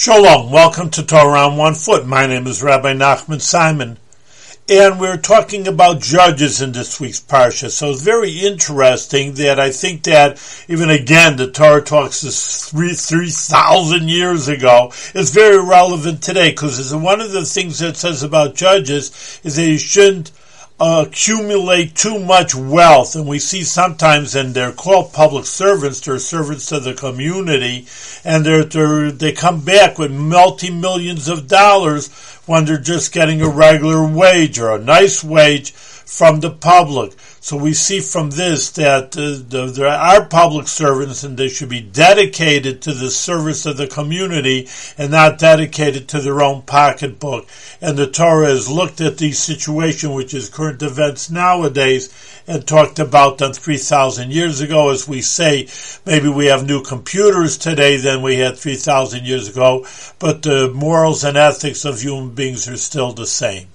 Shalom, welcome to Torah on One Foot. My name is Rabbi Nachman Simon, and we're talking about judges in this week's parsha. So it's very interesting that I think that even again the Torah talks this three three thousand years ago. It's very relevant today because one of the things that says about judges is that you shouldn't accumulate too much wealth, and we see sometimes, and they're called public servants, they're servants to the community, and they're, they're, they come back with multi millions of dollars when they're just getting a regular wage or a nice wage from the public. So we see from this that uh, there are public servants and they should be dedicated to the service of the community and not dedicated to their own pocketbook. And the Torah has looked at the situation, which is current events nowadays, and talked about them 3,000 years ago. As we say, maybe we have new computers today than we had 3,000 years ago, but the morals and ethics of human beings are still the same.